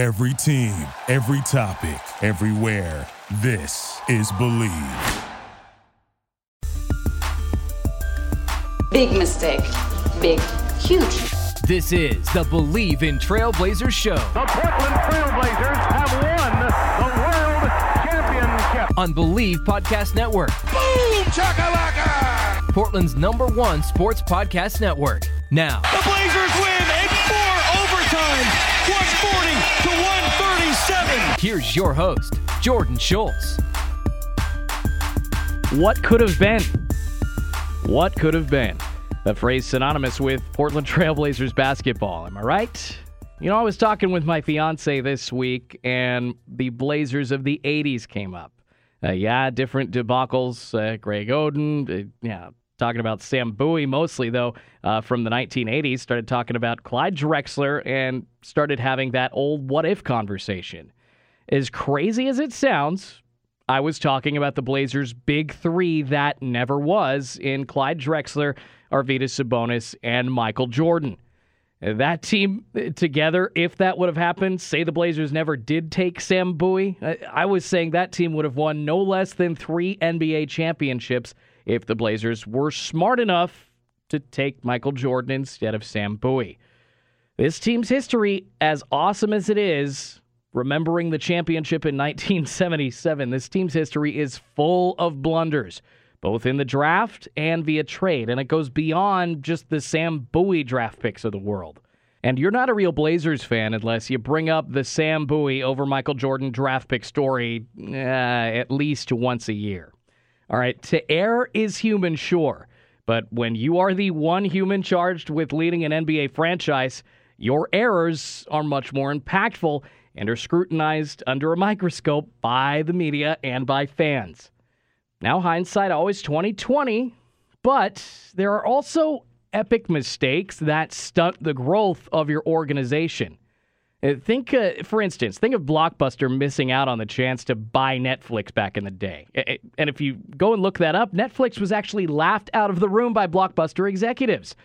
Every team, every topic, everywhere. This is Believe. Big mistake. Big, huge. This is the Believe in Trailblazers show. The Portland Trailblazers have won the World Championship. On Believe Podcast Network. Boom! Chakalaka! Portland's number one sports podcast network. Now. The Blazers win in four overtime. 140 to 137. Here's your host, Jordan Schultz. What could have been? What could have been? A phrase synonymous with Portland Trailblazers basketball. Am I right? You know, I was talking with my fiance this week, and the Blazers of the 80s came up. Uh, yeah, different debacles. Uh, Greg Oden, uh, yeah, talking about Sam Bowie mostly, though, uh, from the 1980s. Started talking about Clyde Drexler and started having that old what if conversation. As crazy as it sounds, I was talking about the Blazers' big three that never was in Clyde Drexler, Arvydas Sabonis, and Michael Jordan. That team eh, together, if that would have happened, say the Blazers never did take Sam Bowie, I was saying that team would have won no less than three NBA championships if the Blazers were smart enough to take Michael Jordan instead of Sam Bowie. This team's history, as awesome as it is, remembering the championship in 1977, this team's history is full of blunders, both in the draft and via trade, and it goes beyond just the Sam Bowie draft picks of the world. And you're not a real Blazers fan unless you bring up the Sam Bowie over Michael Jordan draft pick story uh, at least once a year. All right, to err is human, sure, but when you are the one human charged with leading an NBA franchise, your errors are much more impactful and are scrutinized under a microscope by the media and by fans. Now hindsight always 2020, but there are also epic mistakes that stunt the growth of your organization. Uh, think, uh, for instance, think of Blockbuster missing out on the chance to buy Netflix back in the day. And if you go and look that up, Netflix was actually laughed out of the room by Blockbuster executives.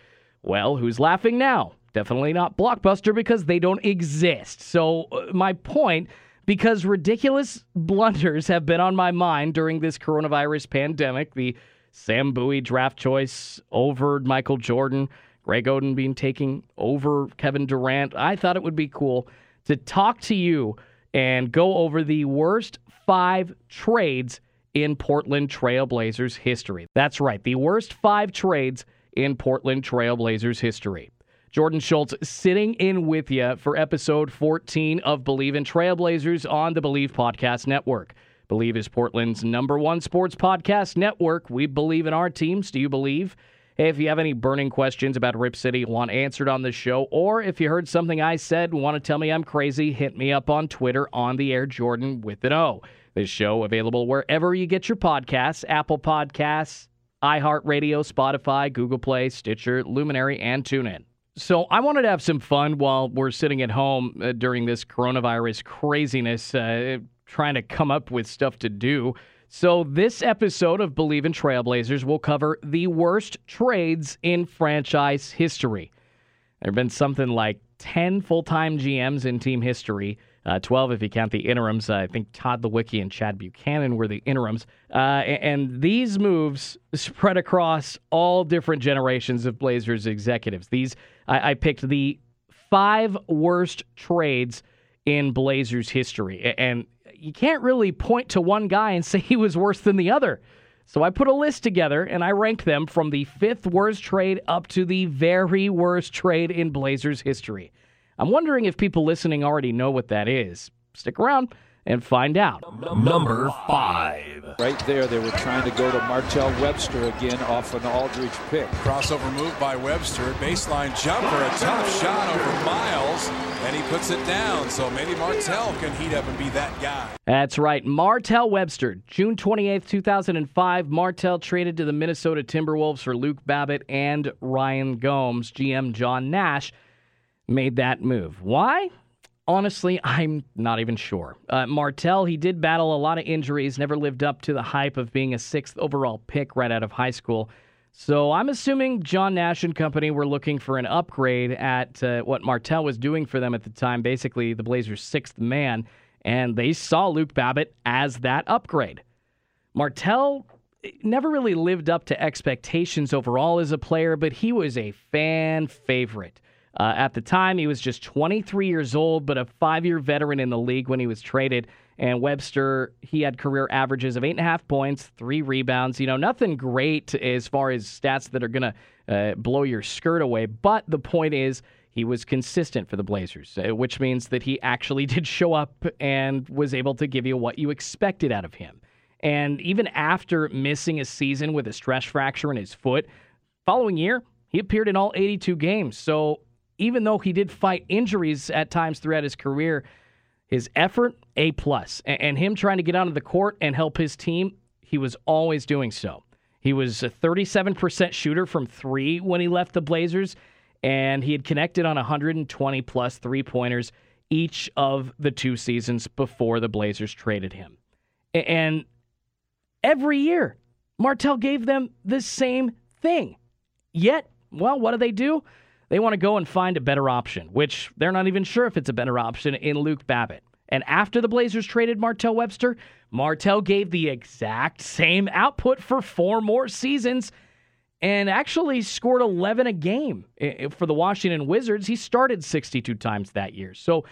Well, who's laughing now? Definitely not Blockbuster because they don't exist. So, uh, my point because ridiculous blunders have been on my mind during this coronavirus pandemic the Sam Bowie draft choice over Michael Jordan, Greg Oden being taken over Kevin Durant. I thought it would be cool to talk to you and go over the worst five trades in Portland Trailblazers history. That's right, the worst five trades in Portland Trailblazers history. Jordan Schultz sitting in with you for episode 14 of Believe in Trailblazers on the Believe Podcast Network. Believe is Portland's number one sports podcast network. We believe in our teams. Do you believe? Hey, if you have any burning questions about Rip City want answered on the show, or if you heard something I said want to tell me I'm crazy, hit me up on Twitter on the air Jordan with an O. This show available wherever you get your podcasts, Apple Podcasts, iHeartRadio, Spotify, Google Play, Stitcher, Luminary, and TuneIn. So I wanted to have some fun while we're sitting at home uh, during this coronavirus craziness, uh, trying to come up with stuff to do. So this episode of Believe in Trailblazers will cover the worst trades in franchise history. There have been something like 10 full-time GMs in team history, uh, 12 if you count the interims. I think Todd Lewicki and Chad Buchanan were the interims. Uh, and these moves spread across all different generations of Blazers executives. These I, I picked the five worst trades in Blazers history. And you can't really point to one guy and say he was worse than the other. So I put a list together and I ranked them from the fifth worst trade up to the very worst trade in Blazers history. I'm wondering if people listening already know what that is. Stick around and find out. Number five. Right there, they were trying to go to Martell Webster again off an Aldridge pick. Crossover move by Webster. Baseline jumper, a tough shot over Miles, and he puts it down. So maybe Martell can heat up and be that guy. That's right. Martell Webster. June 28th, 2005. Martell traded to the Minnesota Timberwolves for Luke Babbitt and Ryan Gomes. GM John Nash made that move. Why? Honestly, I'm not even sure. Uh, Martell, he did battle a lot of injuries, never lived up to the hype of being a sixth overall pick right out of high school. So I'm assuming John Nash and company were looking for an upgrade at uh, what Martell was doing for them at the time, basically the Blazers' sixth man, and they saw Luke Babbitt as that upgrade. Martell never really lived up to expectations overall as a player, but he was a fan favorite. Uh, at the time, he was just 23 years old, but a five year veteran in the league when he was traded. And Webster, he had career averages of eight and a half points, three rebounds. You know, nothing great as far as stats that are going to uh, blow your skirt away. But the point is, he was consistent for the Blazers, uh, which means that he actually did show up and was able to give you what you expected out of him. And even after missing a season with a stress fracture in his foot, following year, he appeared in all 82 games. So even though he did fight injuries at times throughout his career, his effort a plus, and him trying to get onto the court and help his team, he was always doing so. He was a 37% shooter from three when he left the Blazers, and he had connected on 120 plus three pointers each of the two seasons before the Blazers traded him. And every year, Martell gave them the same thing. Yet, well, what do they do? They want to go and find a better option, which they're not even sure if it's a better option in Luke Babbitt. And after the Blazers traded Martell Webster, Martell gave the exact same output for four more seasons and actually scored 11 a game for the Washington Wizards. He started 62 times that year. So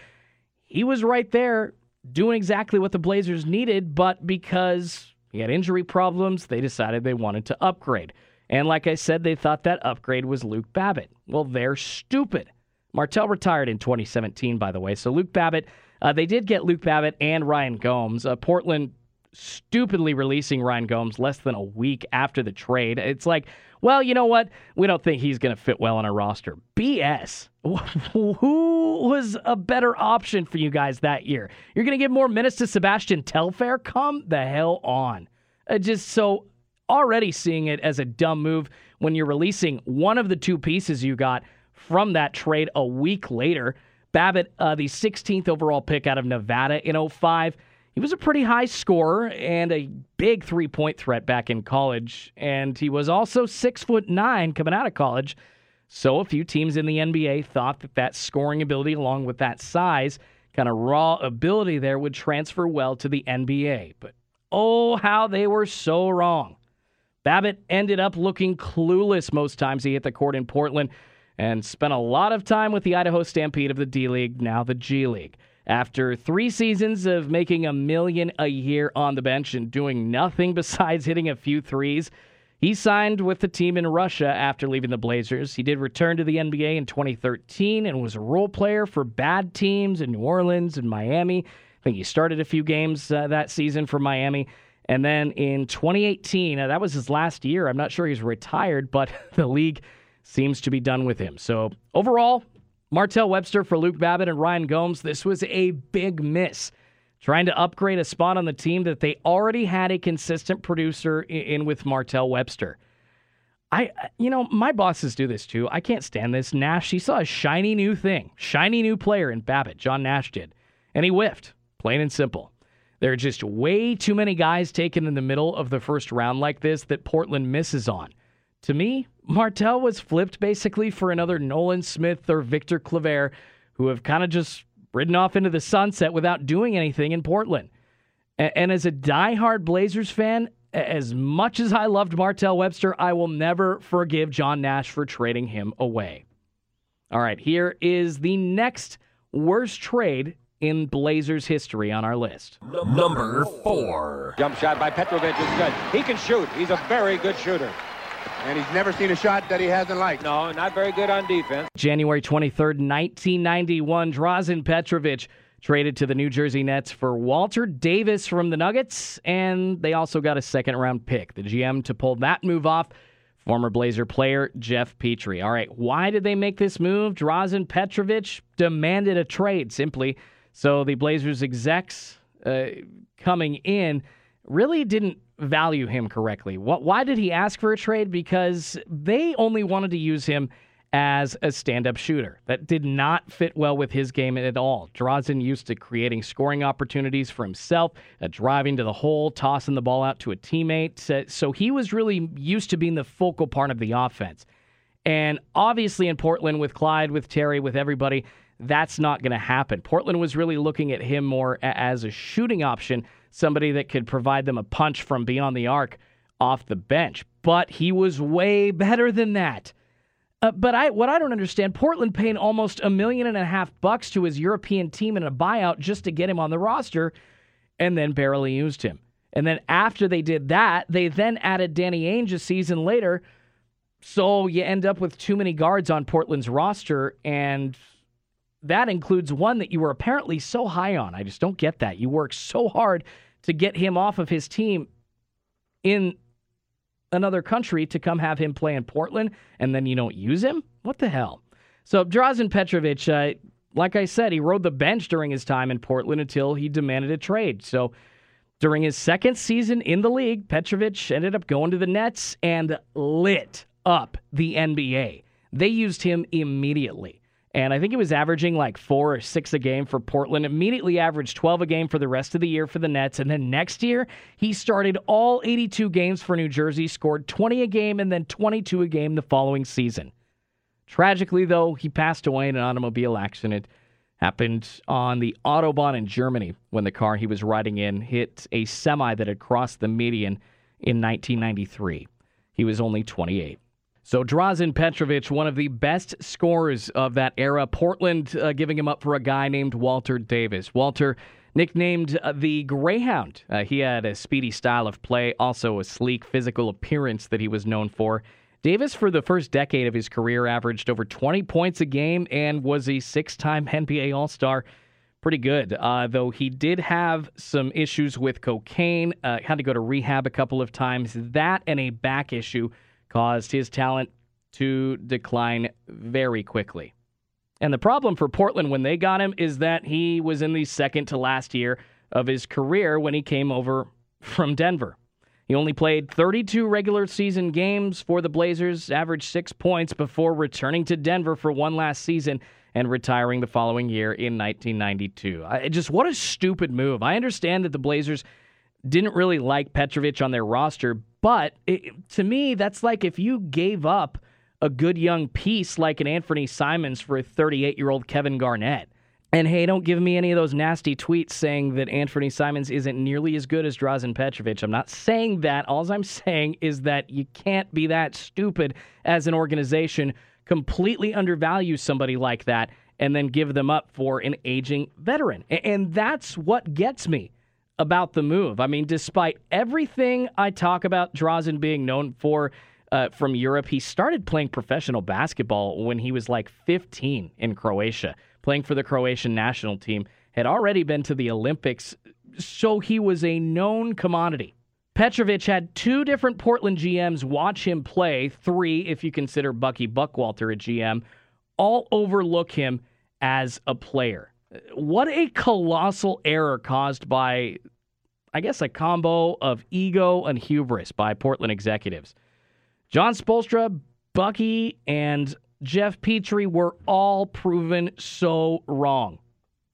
he was right there doing exactly what the Blazers needed, but because he had injury problems, they decided they wanted to upgrade. And like I said, they thought that upgrade was Luke Babbitt. Well, they're stupid. Martell retired in 2017, by the way. So Luke Babbitt, uh, they did get Luke Babbitt and Ryan Gomes. Uh, Portland stupidly releasing Ryan Gomes less than a week after the trade. It's like, well, you know what? We don't think he's going to fit well on our roster. BS. Who was a better option for you guys that year? You're going to give more minutes to Sebastian Telfair? Come the hell on. Uh, just so already seeing it as a dumb move when you're releasing one of the two pieces you got from that trade a week later. Babbitt, uh, the 16th overall pick out of Nevada in 05. He was a pretty high scorer and a big three point threat back in college. And he was also six foot nine coming out of college. So a few teams in the NBA thought that that scoring ability, along with that size, kind of raw ability there, would transfer well to the NBA. But oh, how they were so wrong. Babbitt ended up looking clueless most times he hit the court in Portland and spent a lot of time with the Idaho Stampede of the D League, now the G League. After three seasons of making a million a year on the bench and doing nothing besides hitting a few threes, he signed with the team in Russia after leaving the Blazers. He did return to the NBA in 2013 and was a role player for bad teams in New Orleans and Miami. I think he started a few games uh, that season for Miami. And then in 2018, uh, that was his last year. I'm not sure he's retired, but the league seems to be done with him. So overall, Martell Webster for Luke Babbitt and Ryan Gomes, this was a big miss. Trying to upgrade a spot on the team that they already had a consistent producer in with Martell Webster. I, you know, my bosses do this too. I can't stand this. Nash, he saw a shiny new thing, shiny new player in Babbitt. John Nash did, and he whiffed, plain and simple. There are just way too many guys taken in the middle of the first round like this that Portland misses on. To me, Martell was flipped basically for another Nolan Smith or Victor Claver, who have kind of just ridden off into the sunset without doing anything in Portland. And as a die-hard Blazers fan, as much as I loved Martell Webster, I will never forgive John Nash for trading him away. All right, here is the next worst trade in Blazers history on our list. Number four. Jump shot by Petrovic is good. He can shoot. He's a very good shooter. And he's never seen a shot that he hasn't liked. No, not very good on defense. January 23rd, 1991, Drazen Petrovic traded to the New Jersey Nets for Walter Davis from the Nuggets, and they also got a second round pick. The GM to pull that move off former Blazer player Geoff Petrie. All right, why did they make this move? Drazen Petrovic demanded a trade simply so the Blazers execs uh, coming in really didn't value him correctly. What, why did he ask for a trade? Because they only wanted to use him as a stand up shooter. That did not fit well with his game at all. Drazen used to creating scoring opportunities for himself, uh, driving to the hole, tossing the ball out to a teammate. Uh, so he was really used to being the focal part of the offense. And obviously in Portland with Clyde, with Terry, with everybody, that's not going to happen. Portland was really looking at him more as a shooting option, somebody that could provide them a punch from beyond the arc off the bench. But he was way better than that. Uh, but I, what I don't understand, Portland paying almost a million and a half bucks to his European team in a buyout just to get him on the roster, and then barely used him. And then after they did that, they then added Danny Ainge a season later. So you end up with too many guards on Portland's roster, and that includes one that you were apparently so high on. I just don't get that. You worked so hard to get him off of his team in another country to come have him play in Portland and then you don't use him? What the hell? So Drazen Petrovic, uh, like I said, he rode the bench during his time in Portland until he demanded a trade. So during his second season in the league, Petrovic ended up going to the Nets and lit up the NBA. They used him immediately. And I think he was averaging like four or six a game for Portland. Immediately averaged 12 a game for the rest of the year for the Nets. And then next year, he started all 82 games for New Jersey, scored 20 a game, and then 22 a game the following season. Tragically, though, he passed away in an automobile accident. Happened on the Autobahn in Germany when the car he was riding in hit a semi that had crossed the median in 1993. He was only 28. So Drazen Petrovic, one of the best scorers of that era. Portland uh, giving him up for a guy named Walter Davis. Walter, nicknamed uh, the Greyhound. Uh, he had a speedy style of play, also a sleek physical appearance that he was known for. Davis, for the first decade of his career, averaged over 20 points a game and was a six time NBA All Star. Pretty good, uh, though he did have some issues with cocaine, uh, had to go to rehab a couple of times. That and a back issue caused his talent to decline very quickly. And the problem for Portland when they got him is that he was in the second to last year of his career when he came over from Denver. He only played 32 regular season games for the Blazers, averaged six points before returning to Denver for one last season and retiring the following year in 1992. I, just what a stupid move. I understand that the Blazers didn't really like Petrovic on their roster, but it, to me, that's like if you gave up a good young piece like an Anthony Simons for a 38 year old Kevin Garnett. And hey, don't give me any of those nasty tweets saying that Anthony Simons isn't nearly as good as Drazen Petrovic. I'm not saying that. All I'm saying is that you can't be that stupid as an organization, completely undervalue somebody like that, and then give them up for an aging veteran. And that's what gets me about the move. I mean, despite everything I talk about Drazen being known for uh, from Europe, he started playing professional basketball when he was like 15 in Croatia, playing for the Croatian national team, had already been to the Olympics, so he was a known commodity. Petrovic had two different Portland GMs watch him play, three if you consider Bucky Buckwalter a GM, all overlook him as a player. What a colossal error caused by, I guess, a combo of ego and hubris by Portland executives. Jon Spoelstra, Bucky, and Geoff Petrie were all proven so wrong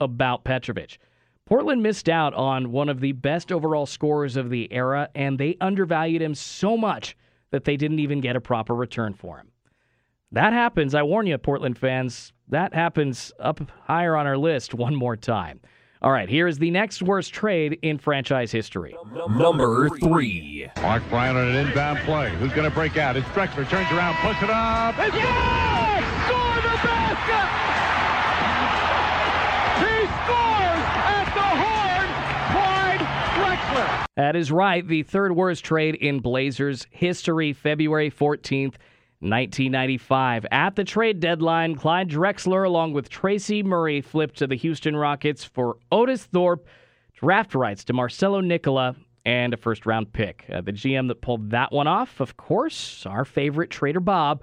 about Petrovic. Portland missed out on one of the best overall scorers of the era, and they undervalued him so much that they didn't even get a proper return for him. That happens, I warn you, Portland fans. That happens up higher on our list one more time. All right, here is the next worst trade in franchise history. Number three. Mark Bryant on an inbound play. Who's going to break out? It's Drexler. Turns around, puts it up. It's yes! Score the basket! He scores at the horn. Clyde Drexler. That is right. The third worst trade in Blazers history, February 14th. 1995. At the trade deadline, Clyde Drexler, along with Tracy Murray, flipped to the Houston Rockets for Otis Thorpe, draft rights to Marcelo Nicola, and a first round pick. Uh, the GM that pulled that one off, of course, our favorite trader Bob.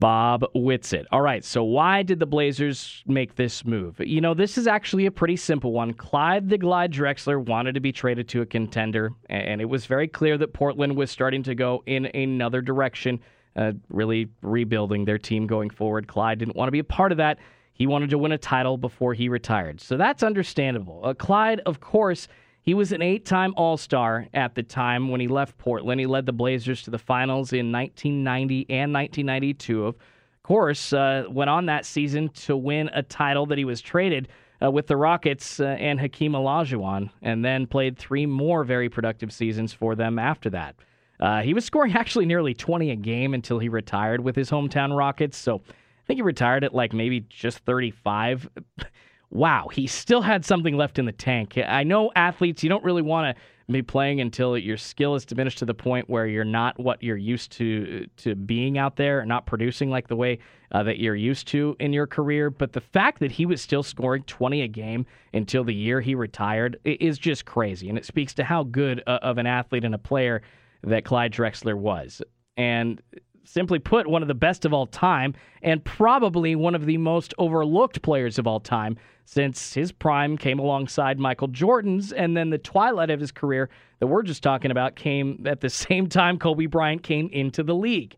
Bob Whitsitt. All right, so why did the Blazers make this move? You know, this is actually a pretty simple one. Clyde the Glide Drexler wanted to be traded to a contender, and it was very clear that Portland was starting to go in another direction uh, really rebuilding their team going forward. Clyde didn't want to be a part of that. He wanted to win a title before he retired. So that's understandable. Uh, Clyde, of course, he was an eight time All Star at the time when he left Portland. He led the Blazers to the finals in 1990 and 1992. Of course, uh, went on that season to win a title that he was traded uh, with the Rockets uh, and Hakeem Olajuwon, and then played three more very productive seasons for them after that. Uh, he was scoring actually nearly 20 a game until he retired with his hometown Rockets. So I think he retired at like maybe just 35. wow, he still had something left in the tank. I know athletes, you don't really want to be playing until your skill is diminished to the point where you're not what you're used to to being out there, not producing like the way uh, that you're used to in your career. But the fact that he was still scoring 20 a game until the year he retired is just crazy, and it speaks to how good uh, of an athlete and a player that Clyde Drexler was. And simply put, one of the best of all time, and probably one of the most overlooked players of all time, since his prime came alongside Michael Jordan's, and then the twilight of his career that we're just talking about came at the same time Kobe Bryant came into the league.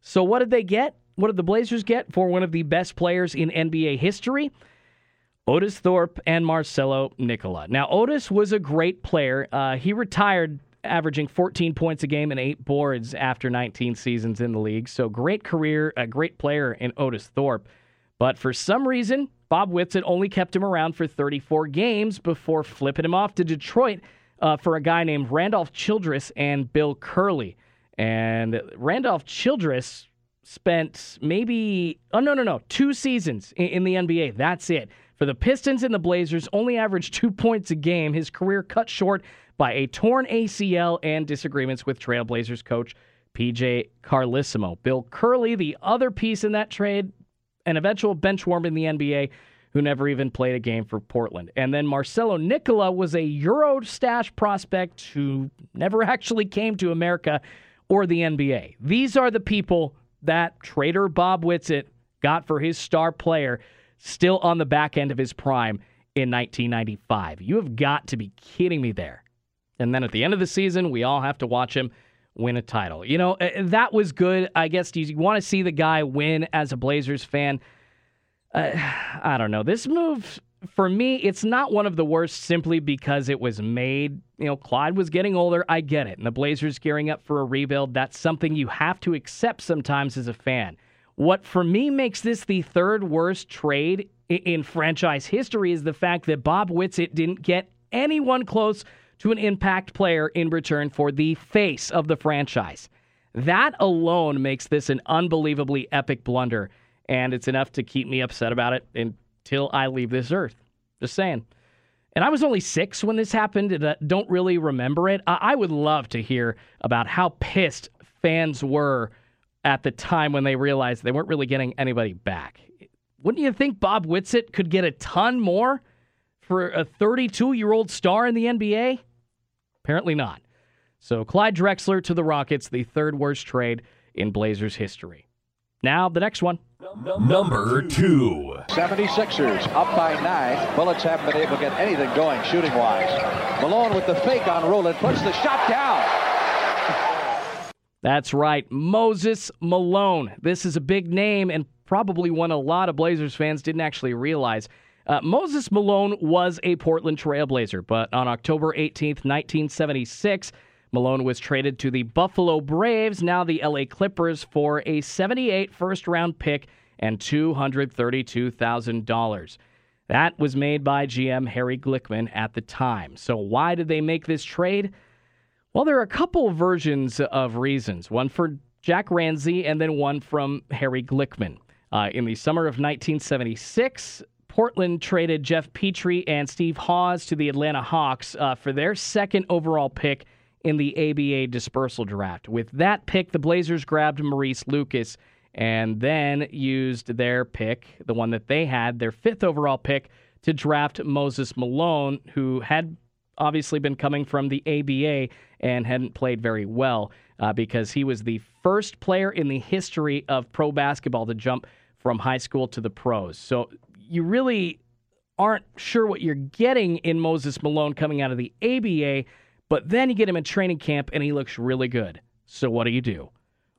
So, what did they get? What did the Blazers get for one of the best players in NBA history? Otis Thorpe and Marcelo Nicola. Now, Otis was a great player. Uh, he retired averaging 14 points a game and eight boards after 19 seasons in the league. So great career, a great player in Otis Thorpe. But for some reason, Bob Whitsitt only kept him around for 34 games before flipping him off to Detroit uh, for a guy named Randolph Childress and Bill Curley. And Randolph Childress spent maybe, oh, no, no, no, two seasons in, in the NBA. That's it. For the Pistons and the Blazers, only averaged two points a game. His career cut short by a torn ACL and disagreements with Trailblazers coach PJ Carlesimo. Bill Curley, the other piece in that trade, an eventual bench warmer in the NBA who never even played a game for Portland. And then Marcelo Nicola was a Euro stash prospect who never actually came to America or the NBA. These are the people that trader Bob Whitsitt got for his star player still on the back end of his prime in 1995. You have got to be kidding me there. And then at the end of the season, we all have to watch him win a title. You know, eh, that was good. I guess you want to see the guy win as a Blazers fan. Uh, I don't know. This move, for me, it's not one of the worst simply because it was made. You know, Clyde was getting older. I get it. And the Blazers gearing up for a rebuild. That's something you have to accept sometimes as a fan. What for me makes this the third worst trade in franchise history is the fact that Bob Whitsitt didn't get anyone close to an impact player in return for the face of the franchise. That alone makes this an unbelievably epic blunder, and it's enough to keep me upset about it until I leave this earth. Just saying. And I was only six when this happened, and I don't really remember it. I would love to hear about how pissed fans were at the time when they realized they weren't really getting anybody back. Wouldn't you think Bob Whitsitt could get a ton more for a 32 year old star in the NBA? Apparently not. So Clyde Drexler to the Rockets, the third worst trade in Blazers history. Now, the next one. Number two. 76ers up by nine. Bullets haven't been able to get anything going shooting wise. Malone with the fake on Rowland puts the shot down. That's right, Moses Malone. This is a big name and probably one a lot of Blazers fans didn't actually realize. Uh, Moses Malone was a Portland Trailblazer, but on October 18th, 1976, Malone was traded to the Buffalo Braves, now the LA Clippers, for a 78 first round pick and $232,000. That was made by GM Harry Glickman at the time. So, why did they make this trade? Well, there are a couple versions of reasons one for Jack Ramsay and then one from Harry Glickman. Uh, in the summer of 1976, Portland traded Geoff Petrie and Steve Hawes to the Atlanta Hawks uh, for their second overall pick in the ABA dispersal draft. With that pick, the Blazers grabbed Maurice Lucas and then used their pick, the one that they had, their fifth overall pick, to draft Moses Malone, who had obviously been coming from the ABA and hadn't played very well uh, because he was the first player in the history of pro basketball to jump from high school to the pros. So you really aren't sure what you're getting in Moses Malone coming out of the ABA, but then you get him in training camp and he looks really good. So what do you do?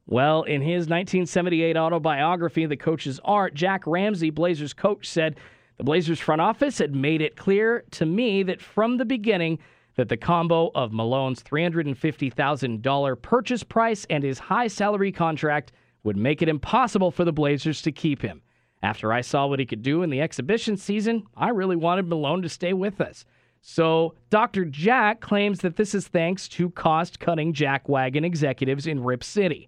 Well, in his 1978 autobiography, The Coach's Art, Jack Ramsay, Blazers coach, said the Blazers front office had made it clear to me that from the beginning that the combo of Malone's $350,000 purchase price and his high salary contract would make it impossible for the Blazers to keep him. After I saw what he could do in the exhibition season, I really wanted Malone to stay with us. So, Dr. Jack claims that this is thanks to cost cutting jackwagon executives in Rip City.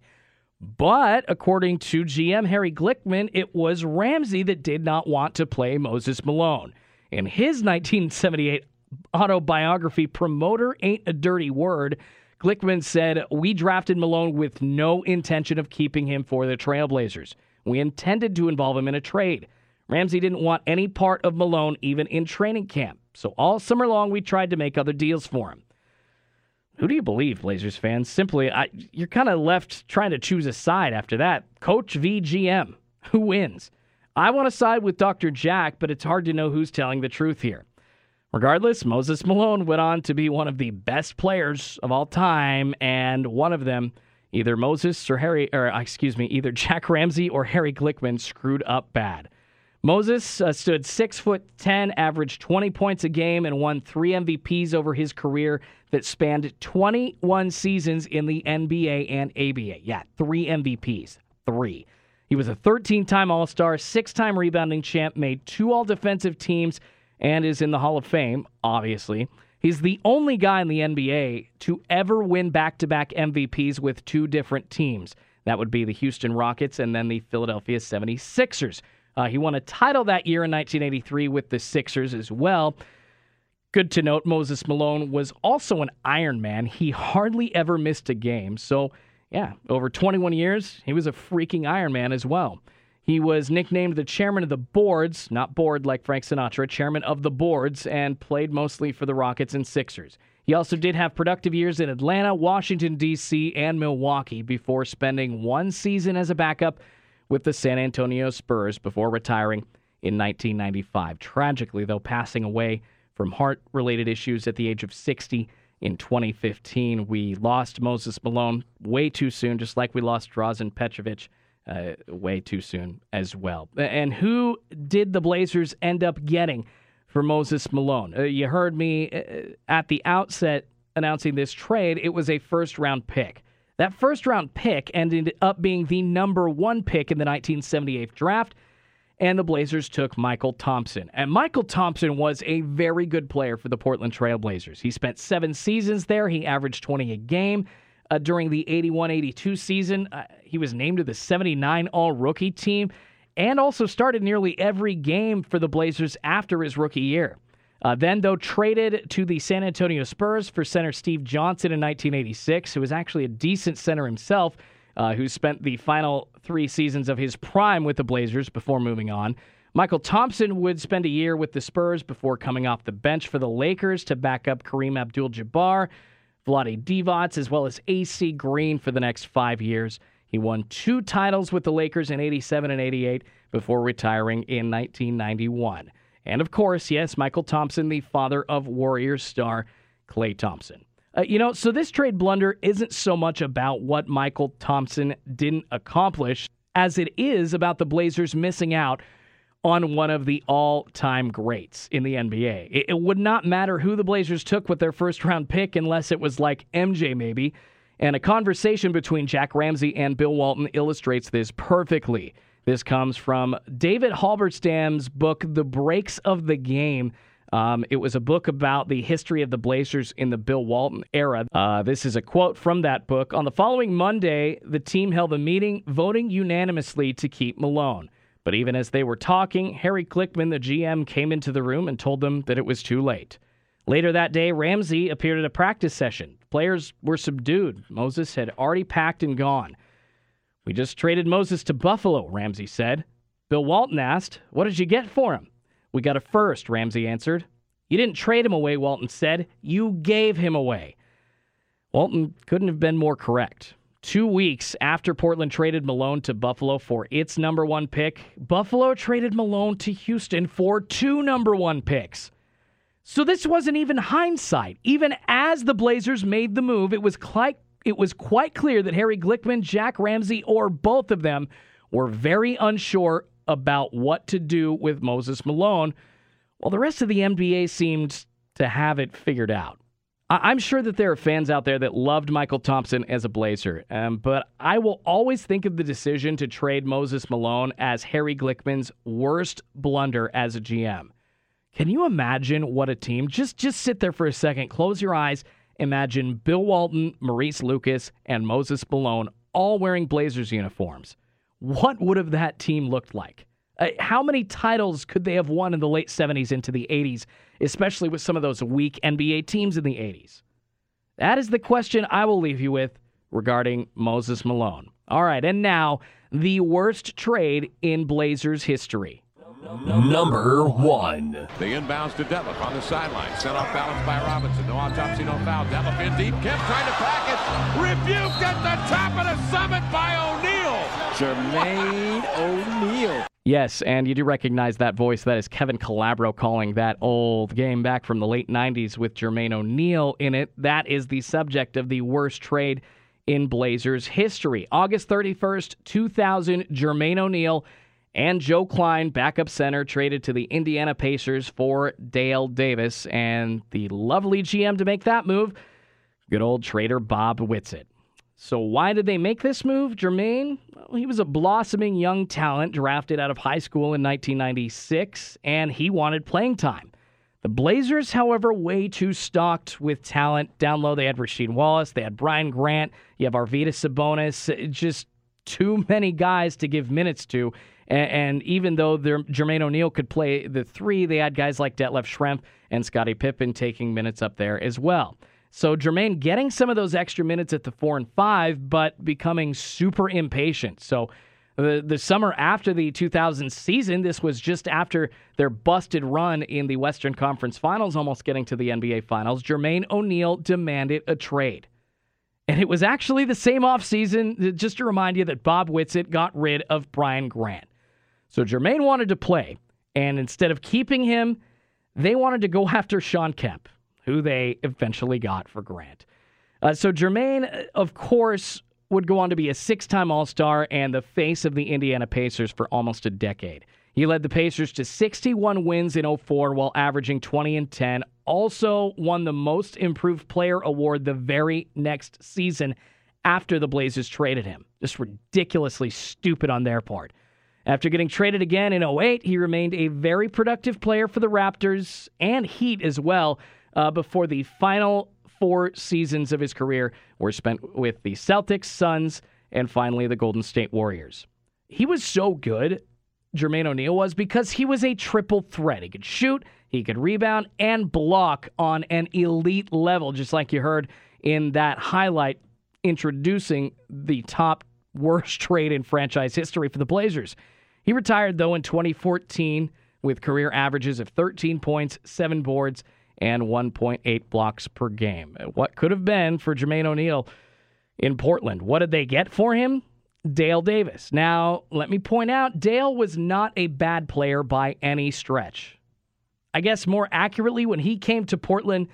But according to GM Harry Glickman, it was Ramsay that did not want to play Moses Malone. In his 1978 autobiography, Promoter Ain't a Dirty Word, Glickman said, We drafted Malone with no intention of keeping him for the Trailblazers. We intended to involve him in a trade. Ramsay didn't want any part of Malone even in training camp. So all summer long, we tried to make other deals for him. Who do you believe, Blazers fans? Simply, I, you're kind of left trying to choose a side after that. Coach v. GM. Who wins? I want to side with Dr. Jack, but it's hard to know who's telling the truth here. Regardless, Moses Malone went on to be one of the best players of all time, and one of them, either Moses or Harry, or excuse me, either Jack Ramsay or Harry Glickman screwed up bad. Moses uh, stood six foot ten, averaged 20 points a game, and won three MVPs over his career that spanned 21 seasons in the NBA and ABA. Yeah, three MVPs, three. He was a 13 time All Star, six time rebounding champ, made two All Defensive teams, and is in the Hall of Fame, obviously. He's the only guy in the NBA to ever win back to back MVPs with two different teams. That would be the Houston Rockets and then the Philadelphia 76ers. Uh, he won a title that year in 1983 with the Sixers as well. Good to note, Moses Malone was also an Iron Man. He hardly ever missed a game. So, yeah, over 21 years, he was a freaking Iron Man as well. He was nicknamed the chairman of the boards, not board like Frank Sinatra, chairman of the boards, and played mostly for the Rockets and Sixers. He also did have productive years in Atlanta, Washington, D.C., and Milwaukee before spending one season as a backup with the San Antonio Spurs before retiring in 1995. Tragically, though, passing away from heart related issues at the age of 60 in 2015. We lost Moses Malone way too soon, just like we lost Drazen Petrovic uh, way too soon as well. And who did the Blazers end up getting for Moses Malone? Uh, you heard me uh, at the outset announcing this trade, it was a first round pick. That first round pick ended up being the number one pick in the 1978 draft, and the Blazers took Michael Thompson. And Michael Thompson was a very good player for the Portland Trailblazers. He spent seven seasons there, he averaged 20 a game. Uh, during the 81 82 season, uh, he was named to the 79 All Rookie team and also started nearly every game for the Blazers after his rookie year. Uh, then, though, traded to the San Antonio Spurs for center Steve Johnson in 1986, who was actually a decent center himself, uh, who spent the final three seasons of his prime with the Blazers before moving on. Michael Thompson would spend a year with the Spurs before coming off the bench for the Lakers to back up Kareem Abdul Jabbar, Vlade Divac, as well as AC Green for the next five years. He won two titles with the Lakers in 87 and 88 before retiring in 1991. And of course, yes, Michael Thompson, the father of Warriors star Klay Thompson. Uh, you know, so this trade blunder isn't so much about what Michael Thompson didn't accomplish as it is about the Blazers missing out on one of the all time greats in the NBA. It, it, would not matter who the Blazers took with their first round pick unless it was like MJ, maybe. And a conversation between Jack Ramsay and Bill Walton illustrates this perfectly. This comes from David Halberstam's book, The Breaks of the Game. Um, it was a book about the history of the Blazers in the Bill Walton era. Uh, this is a quote from that book. On the following Monday, the team held a meeting voting unanimously to keep Malone. But even as they were talking, Harry Glickman, the GM, came into the room and told them that it was too late. Later that day, Ramsay appeared at a practice session. Players were subdued. Moses had already packed and gone. We just traded Moses to Buffalo, Ramsay said. Bill Walton asked, What did you get for him? We got a first, Ramsay answered. You didn't trade him away, Walton said. You gave him away. Walton couldn't have been more correct. Two weeks after Portland traded Malone to Buffalo for its number one pick, Buffalo traded Malone to Houston for two number one picks. So this wasn't even hindsight. Even as the Blazers made the move, it was quite it was quite clear that Harry Glickman, Jack Ramsay, or both of them were very unsure about what to do with Moses Malone, while the rest of the NBA seemed to have it figured out. I'm sure that there are fans out there that loved Michael Thompson as a Blazer, um, but I will always think of the decision to trade Moses Malone as Harry Glickman's worst blunder as a GM. Can you imagine what a team? Just just sit there for a second, close your eyes, imagine Bill Walton, Maurice Lucas, and Moses Malone all wearing Blazers uniforms. What would have that team looked like? Uh, how many titles could they have won in the late 70s into the 80s, especially with some of those weak NBA teams in the 80s? That is the question I will leave you with regarding Moses Malone. All right, and now the worst trade in Blazers history. Number one. The inbounds to Detlef on the sideline. Sent off balance by Robinson. No autopsy, no foul. Detlef in deep. Kemp trying to pack it. Rebuked at the top of the summit by O'Neal. Jermaine O'Neal. Yes, and you do recognize that voice. That is Kevin Calabro calling that old game back from the late 90s with Jermaine O'Neal in it. That is the subject of the worst trade in Blazers history. August 31st, 2000, Jermaine O'Neal and Joe Kleine, backup center, traded to the Indiana Pacers for Dale Davis. And the lovely GM to make that move, good old trader Bob Whitsitt. So, why did they make this move, Jermaine? Well, he was a blossoming young talent drafted out of high school in 1996, and he wanted playing time. The Blazers, however, way too stocked with talent. Down low, they had Rasheed Wallace, they had Brian Grant, you have Arvydas Sabonis, eh, just too many guys to give minutes to. And, and even though Jermaine O'Neal could play the three, they had guys like Detlef Schrempf and Scottie Pippen taking minutes up there as well. So Jermaine getting some of those extra minutes at the four and five, but becoming super impatient. So the the summer after the 2000 season, this was just after their busted run in the Western Conference Finals, almost getting to the NBA Finals. Jermaine O'Neal demanded a trade. And it was actually the same offseason, just to remind you that Bob Whitsitt got rid of Brian Grant. So Jermaine wanted to play, and instead of keeping him, they wanted to go after Shawn Kemp who they eventually got for Grant. Uh, so Jermaine, uh, of course, would go on to be a six time All Star and the face of the Indiana Pacers for almost a decade. He led the Pacers to 61 wins in 04 while averaging 20 and 10. Also won the Most Improved Player award the very next season after the Blazers traded him. Just ridiculously stupid on their part. After getting traded again in 08, he remained a very productive player for the Raptors and Heat as well, uh, before the final four seasons of his career were spent with the Celtics, Suns, and finally the Golden State Warriors. He was so good, Jermaine O'Neal was, because he was a triple threat. He could shoot, he could rebound, and block on an elite level, just like you heard in that highlight introducing the top worst trade in franchise history for the Blazers. He retired, though, in 2014 with career averages of 13 points, 7 boards, and 1.8 blocks per game. What could have been for Jermaine O'Neal in Portland? What did they get for him? Dale Davis. Now, let me point out, Dale was not a bad player by any stretch. I guess more accurately, when he came to Portland,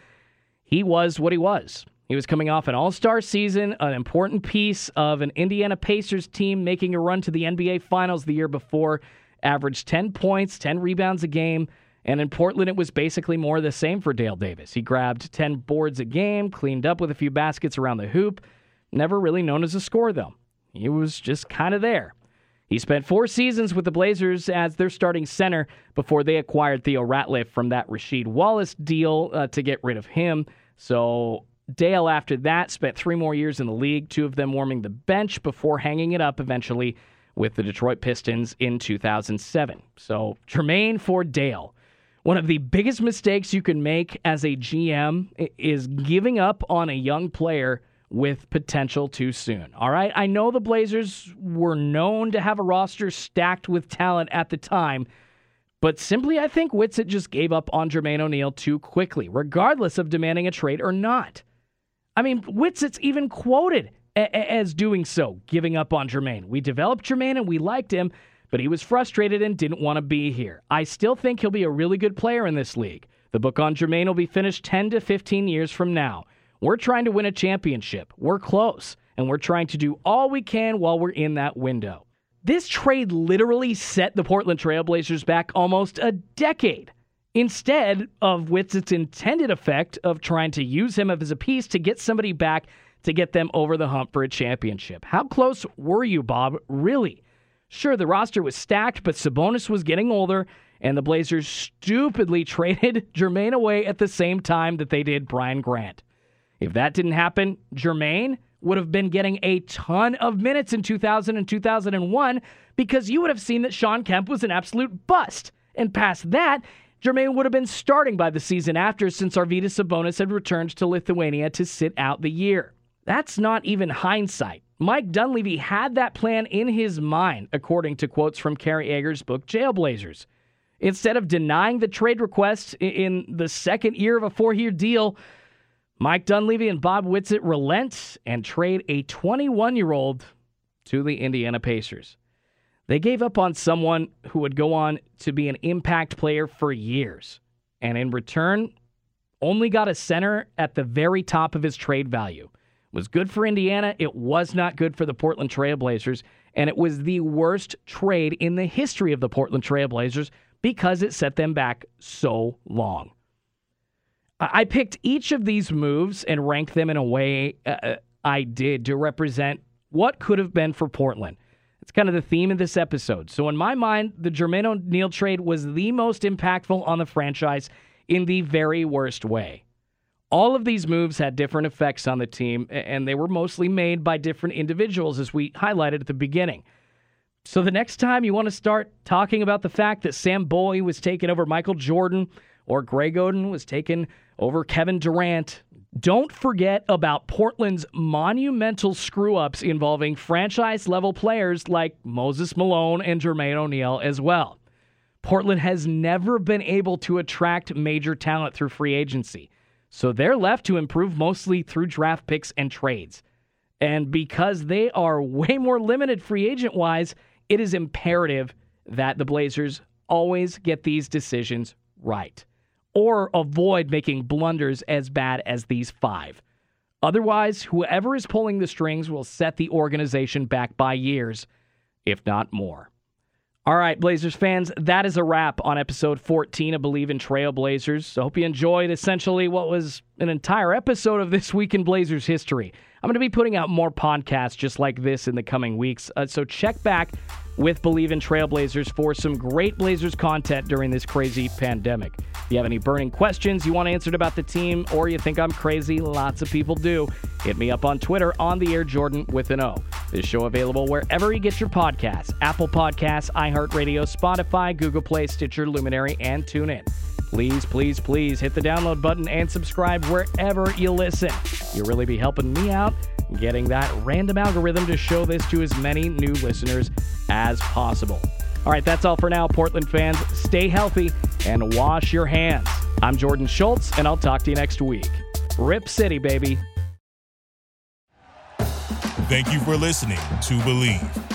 he was what he was. He was coming off an all star season, an important piece of an Indiana Pacers team making a run to the NBA Finals the year before, averaged 10 points, 10 rebounds a game, and in Portland, it was basically more the same for Dale Davis. He grabbed 10 boards a game, cleaned up with a few baskets around the hoop. Never really known as a scorer, though. He was just kind of there. He spent four seasons with the Blazers as their starting center before they acquired Theo Ratliff from that Rasheed Wallace deal uh, to get rid of him. So Dale, after that, spent three more years in the league, two of them warming the bench before hanging it up eventually with the Detroit Pistons in 2007. So Tremaine for Dale. One of the biggest mistakes you can make as a GM is giving up on a young player with potential too soon. All right. I know the Blazers were known to have a roster stacked with talent at the time, but simply I think Whitsitt just gave up on Jermaine O'Neal too quickly, regardless of demanding a trade or not. I mean, Whitsitt's even quoted a- as doing so, giving up on Jermaine. We developed Jermaine and we liked him, but he was frustrated and didn't want to be here. I still think he'll be a really good player in this league. The book on Jermaine will be finished 10 to 15 years from now. We're trying to win a championship. We're close, and we're trying to do all we can while we're in that window. This trade literally set the Portland Trailblazers back almost a decade instead of with its intended effect of trying to use him as a piece to get somebody back to get them over the hump for a championship. How close were you, Bob? Really? Sure, the roster was stacked, but Sabonis was getting older, and the Blazers stupidly traded Jermaine away at the same time that they did Brian Grant. If that didn't happen, Jermaine would have been getting a ton of minutes in 2000 and 2001 because you would have seen that Shawn Kemp was an absolute bust. And past that, Jermaine would have been starting by the season after since Arvydas Sabonis had returned to Lithuania to sit out the year. That's not even hindsight. Mike Dunleavy had that plan in his mind, according to quotes from Kerry Eggers' book Jailblazers. Instead of denying the trade request in the second year of a four year deal, Mike Dunleavy and Bob Whitsitt relent and trade a 21 year old to the Indiana Pacers. They gave up on someone who would go on to be an impact player for years, and in return, only got a center at the very top of his trade value. Was good for Indiana. It was not good for the Portland Trailblazers, and it was the worst trade in the history of the Portland Trailblazers because it set them back so long. I picked each of these moves and ranked them in a way uh, uh, I did to represent what could have been for Portland. It's kind of the theme of this episode. So, in my mind, the Jermaine O'Neal trade was the most impactful on the franchise in the very worst way. All of these moves had different effects on the team, and they were mostly made by different individuals, as we highlighted at the beginning. So, the next time you want to start talking about the fact that Sam Bowie was taken over Michael Jordan or Greg Oden was taken over Kevin Durant. Don't forget about Portland's monumental screw ups involving franchise level players like Moses Malone and Jermaine O'Neal as well. Portland has never been able to attract major talent through free agency, so they're left to improve mostly through draft picks and trades. And because they are way more limited free agent wise, it is imperative that the Blazers always get these decisions right or avoid making blunders as bad as these five. Otherwise, whoever is pulling the strings will set the organization back by years, if not more. All right, Blazers fans, that is a wrap on episode 14 of Bleav in Trailblazers. So hope you enjoyed essentially what was an entire episode of This Week in Blazers history. I'm going to be putting out more podcasts just like this in the coming weeks. Uh, so check back with Bleav in Trailblazers for some great Blazers content during this crazy pandemic. If you have any burning questions you want answered about the team or you think I'm crazy, lots of people do, hit me up on Twitter on the air Jordan with an O. This show available wherever you get your podcasts Apple Podcasts, iHeartRadio, Spotify, Google Play, Stitcher, Luminary, and TuneIn. Please, please, please hit the download button and subscribe wherever you listen. You'll really be helping me out getting that random algorithm to show this to as many new listeners as possible. All right, that's all for now, Portland fans. Stay healthy and wash your hands. I'm Jordan Schultz, and I'll talk to you next week. Rip City, baby. Thank you for listening to Bleav.